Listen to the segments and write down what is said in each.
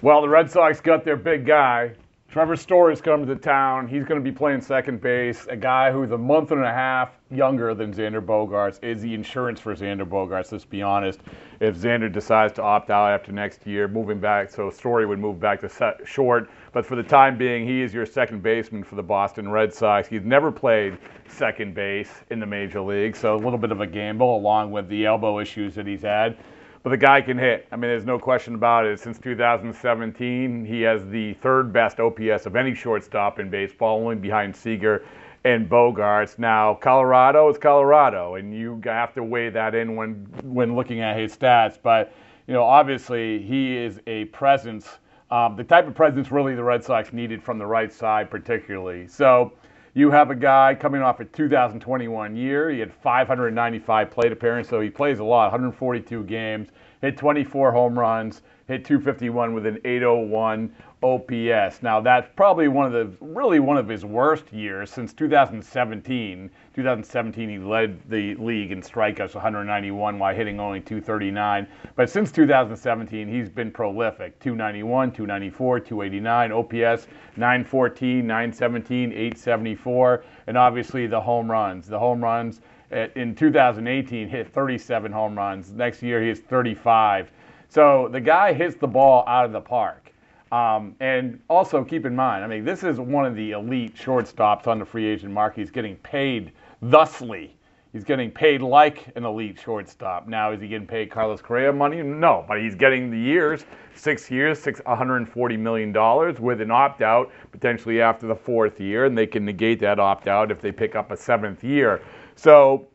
Well, the Red Sox got their big guy. Trevor Story's coming to the town. He's going to be playing second base. A guy who's a month and a half younger than Xander Bogaerts is the insurance for Xander Bogaerts. Let's be honest. If Xander decides to opt out after next year, moving back, so Story would move back to short. But for the time being, he is your second baseman for the Boston Red Sox. He's never played second base in the major league, so a little bit of a gamble along with the elbow issues that he's had. But the guy can hit. I mean, there's no question about it. Since 2017, he has the third best OPS of any shortstop in baseball, only behind Seager and Bogaerts. Now, Colorado is Colorado, and you have to weigh that in when when looking at his stats. But you know, obviously, he is a presence, um, the type of presence really the Red Sox needed from the right side, particularly. So. You have a guy coming off a 2021 year. He had 595 plate appearances, so he plays a lot, 142 games, hit 24 home runs, hit 251 with an 801 OPS. Now that's probably one of the really one of his worst years since 2017. 2017 he led the league in strikeouts 191 while hitting only 239. But since 2017 he's been prolific. 291, 294, 289 OPS 914, 917, 874 and obviously the home runs. The home runs uh, in 2018 hit 37 home runs. Next year he hits 35. So the guy hits the ball out of the park. Um, and also keep in mind, I mean, this is one of the elite shortstops on the free agent market. He's getting paid thusly. He's getting paid like an elite shortstop. Now, is he getting paid Carlos Correa money? No, but he's getting the years, six years, six, $140 million with an opt out potentially after the fourth year, and they can negate that opt out if they pick up a seventh year. So,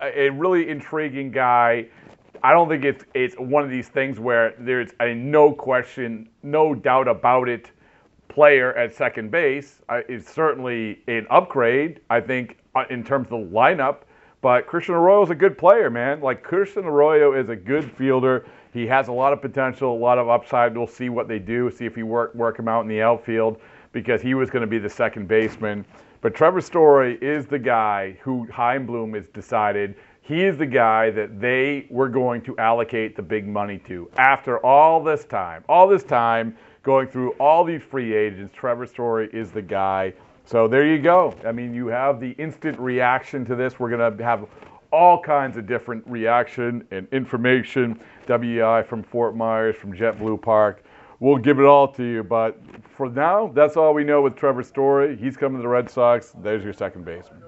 a really intriguing guy. I don't think it's it's one of these things where there's a no question, no doubt about it player at second base. Is certainly an upgrade, I think, uh, in terms of the lineup. But Christian Arroyo is a good player, man. Like Christian Arroyo is a good fielder. He has a lot of potential, a lot of upside. We'll see what they do, see if he work work him out in the outfield because he was going to be the second baseman. But Trevor Story is the guy who Chaim Bloom has decided he is the guy that they were going to allocate the big money to. After all this time, all this time going through all these free agents, Trevor Story is the guy. So there you go. I mean, you have the instant reaction to this. We're going to have all kinds of different reaction and information. WEEI from Fort Myers, from JetBlue Park. We'll give it all to you. But for now, that's all we know with Trevor Story. He's coming to the Red Sox. There's your second baseman.